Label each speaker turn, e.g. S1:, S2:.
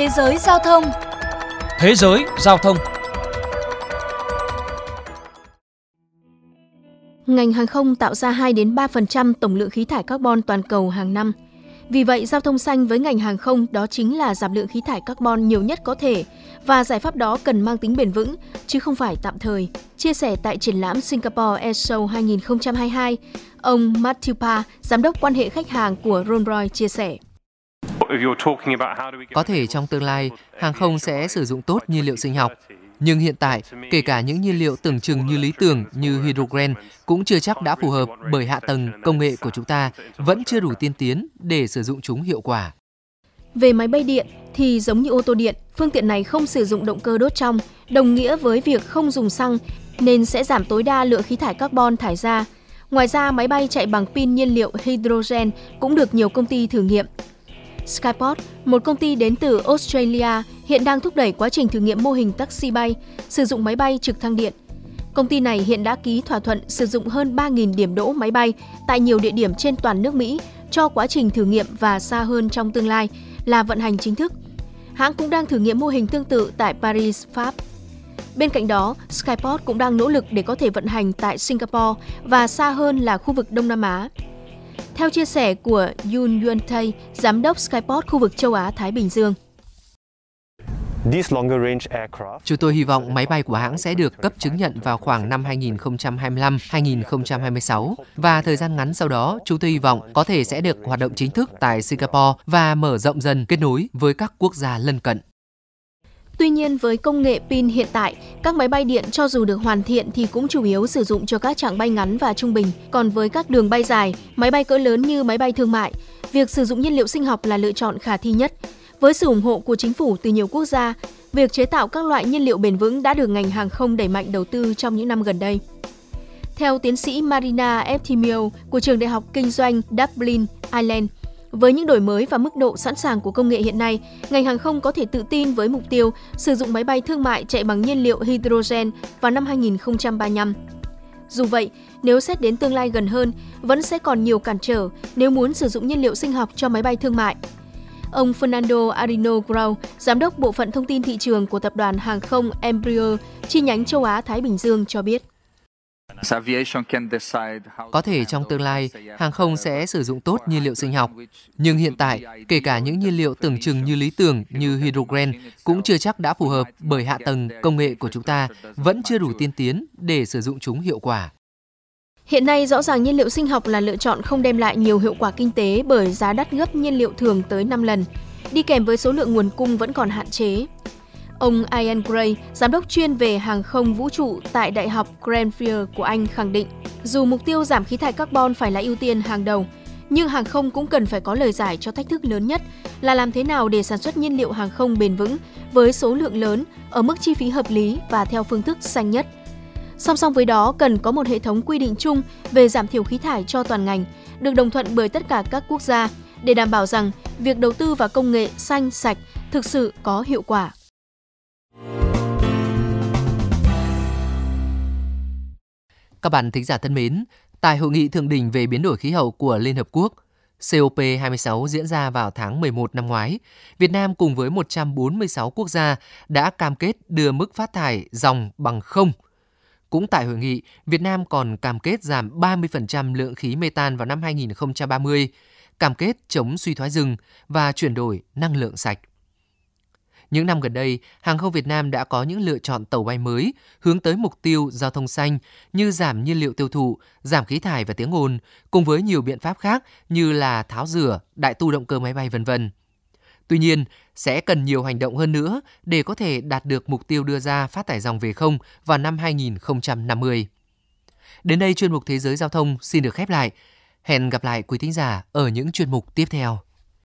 S1: Thế giới giao thông
S2: Thế giới giao thông
S3: Ngành hàng không tạo ra 2 đến 3% tổng lượng khí thải carbon toàn cầu hàng năm. Vì vậy, giao thông xanh với ngành hàng không đó chính là giảm lượng khí thải carbon nhiều nhất có thể và giải pháp đó cần mang tính bền vững chứ không phải tạm thời. Chia sẻ tại triển lãm Singapore Air Show 2022, ông Matthew Pa, giám đốc quan hệ khách hàng của Rolls-Royce chia sẻ.
S4: Có thể trong tương lai, hàng không sẽ sử dụng tốt nhiên liệu sinh học, nhưng hiện tại, kể cả những nhiên liệu tưởng chừng như lý tưởng như hydrogen cũng chưa chắc đã phù hợp bởi hạ tầng công nghệ của chúng ta vẫn chưa đủ tiên tiến để sử dụng chúng hiệu quả.
S3: Về máy bay điện thì giống như ô tô điện, phương tiện này không sử dụng động cơ đốt trong, đồng nghĩa với việc không dùng xăng nên sẽ giảm tối đa lượng khí thải carbon thải ra. Ngoài ra, máy bay chạy bằng pin nhiên liệu hydrogen cũng được nhiều công ty thử nghiệm. Skyport, một công ty đến từ Australia, hiện đang thúc đẩy quá trình thử nghiệm mô hình taxi bay, sử dụng máy bay trực thăng điện. Công ty này hiện đã ký thỏa thuận sử dụng hơn 3.000 điểm đỗ máy bay tại nhiều địa điểm trên toàn nước Mỹ cho quá trình thử nghiệm và xa hơn trong tương lai là vận hành chính thức. Hãng cũng đang thử nghiệm mô hình tương tự tại Paris, Pháp. Bên cạnh đó, Skyport cũng đang nỗ lực để có thể vận hành tại Singapore và xa hơn là khu vực Đông Nam Á. Theo chia sẻ của Yoon Yuan Tae, giám đốc Skyport khu vực châu Á-Thái Bình Dương.
S4: Chúng tôi hy vọng máy bay của hãng sẽ được cấp chứng nhận vào khoảng năm 2025-2026 và thời gian ngắn sau đó chúng tôi hy vọng có thể sẽ được hoạt động chính thức tại Singapore và mở rộng dần kết nối với các quốc gia lân cận.
S3: Tuy nhiên với công nghệ pin hiện tại, các máy bay điện cho dù được hoàn thiện thì cũng chủ yếu sử dụng cho các chặng bay ngắn và trung bình. Còn với các đường bay dài, máy bay cỡ lớn như máy bay thương mại, việc sử dụng nhiên liệu sinh học là lựa chọn khả thi nhất. Với sự ủng hộ của chính phủ từ nhiều quốc gia, việc chế tạo các loại nhiên liệu bền vững đã được ngành hàng không đẩy mạnh đầu tư trong những năm gần đây. Theo tiến sĩ Marina Eftimio của trường Đại học Kinh doanh Dublin, Ireland, với những đổi mới và mức độ sẵn sàng của công nghệ hiện nay, ngành hàng không có thể tự tin với mục tiêu sử dụng máy bay thương mại chạy bằng nhiên liệu hydrogen vào năm 2035. Dù vậy, nếu xét đến tương lai gần hơn, vẫn sẽ còn nhiều cản trở nếu muốn sử dụng nhiên liệu sinh học cho máy bay thương mại. Ông Fernando Arino Grau, giám đốc bộ phận thông tin thị trường của tập đoàn hàng không Embraer chi nhánh châu Á Thái Bình Dương cho biết.
S4: Có thể trong tương lai, hàng không sẽ sử dụng tốt nhiên liệu sinh học, nhưng hiện tại, kể cả những nhiên liệu tưởng chừng như lý tưởng như hydrogen cũng chưa chắc đã phù hợp bởi hạ tầng công nghệ của chúng ta vẫn chưa đủ tiên tiến để sử dụng chúng hiệu quả.
S3: Hiện nay rõ ràng nhiên liệu sinh học là lựa chọn không đem lại nhiều hiệu quả kinh tế bởi giá đắt gấp nhiên liệu thường tới 5 lần, đi kèm với số lượng nguồn cung vẫn còn hạn chế. Ông Ian Gray, giám đốc chuyên về hàng không vũ trụ tại Đại học Cranfield của Anh khẳng định, dù mục tiêu giảm khí thải carbon phải là ưu tiên hàng đầu, nhưng hàng không cũng cần phải có lời giải cho thách thức lớn nhất là làm thế nào để sản xuất nhiên liệu hàng không bền vững với số lượng lớn ở mức chi phí hợp lý và theo phương thức xanh nhất. Song song với đó cần có một hệ thống quy định chung về giảm thiểu khí thải cho toàn ngành, được đồng thuận bởi tất cả các quốc gia để đảm bảo rằng việc đầu tư vào công nghệ xanh sạch thực sự có hiệu quả.
S4: Các bạn thính giả thân mến, tại hội nghị thượng đỉnh về biến đổi khí hậu của Liên Hợp Quốc, COP26 diễn ra vào tháng 11 năm ngoái, Việt Nam cùng với 146 quốc gia đã cam kết đưa mức phát thải dòng bằng không. Cũng tại hội nghị, Việt Nam còn cam kết giảm 30% lượng khí mê tan vào năm 2030, cam kết chống suy thoái rừng và chuyển đổi năng lượng sạch. Những năm gần đây, hàng không Việt Nam đã có những lựa chọn tàu bay mới hướng tới mục tiêu giao thông xanh như giảm nhiên liệu tiêu thụ, giảm khí thải và tiếng ồn, cùng với nhiều biện pháp khác như là tháo rửa, đại tu động cơ máy bay vân vân. Tuy nhiên, sẽ cần nhiều hành động hơn nữa để có thể đạt được mục tiêu đưa ra phát thải dòng về không vào năm 2050. Đến đây chuyên mục Thế giới Giao thông xin được khép lại. Hẹn gặp lại quý thính giả ở những chuyên mục tiếp theo.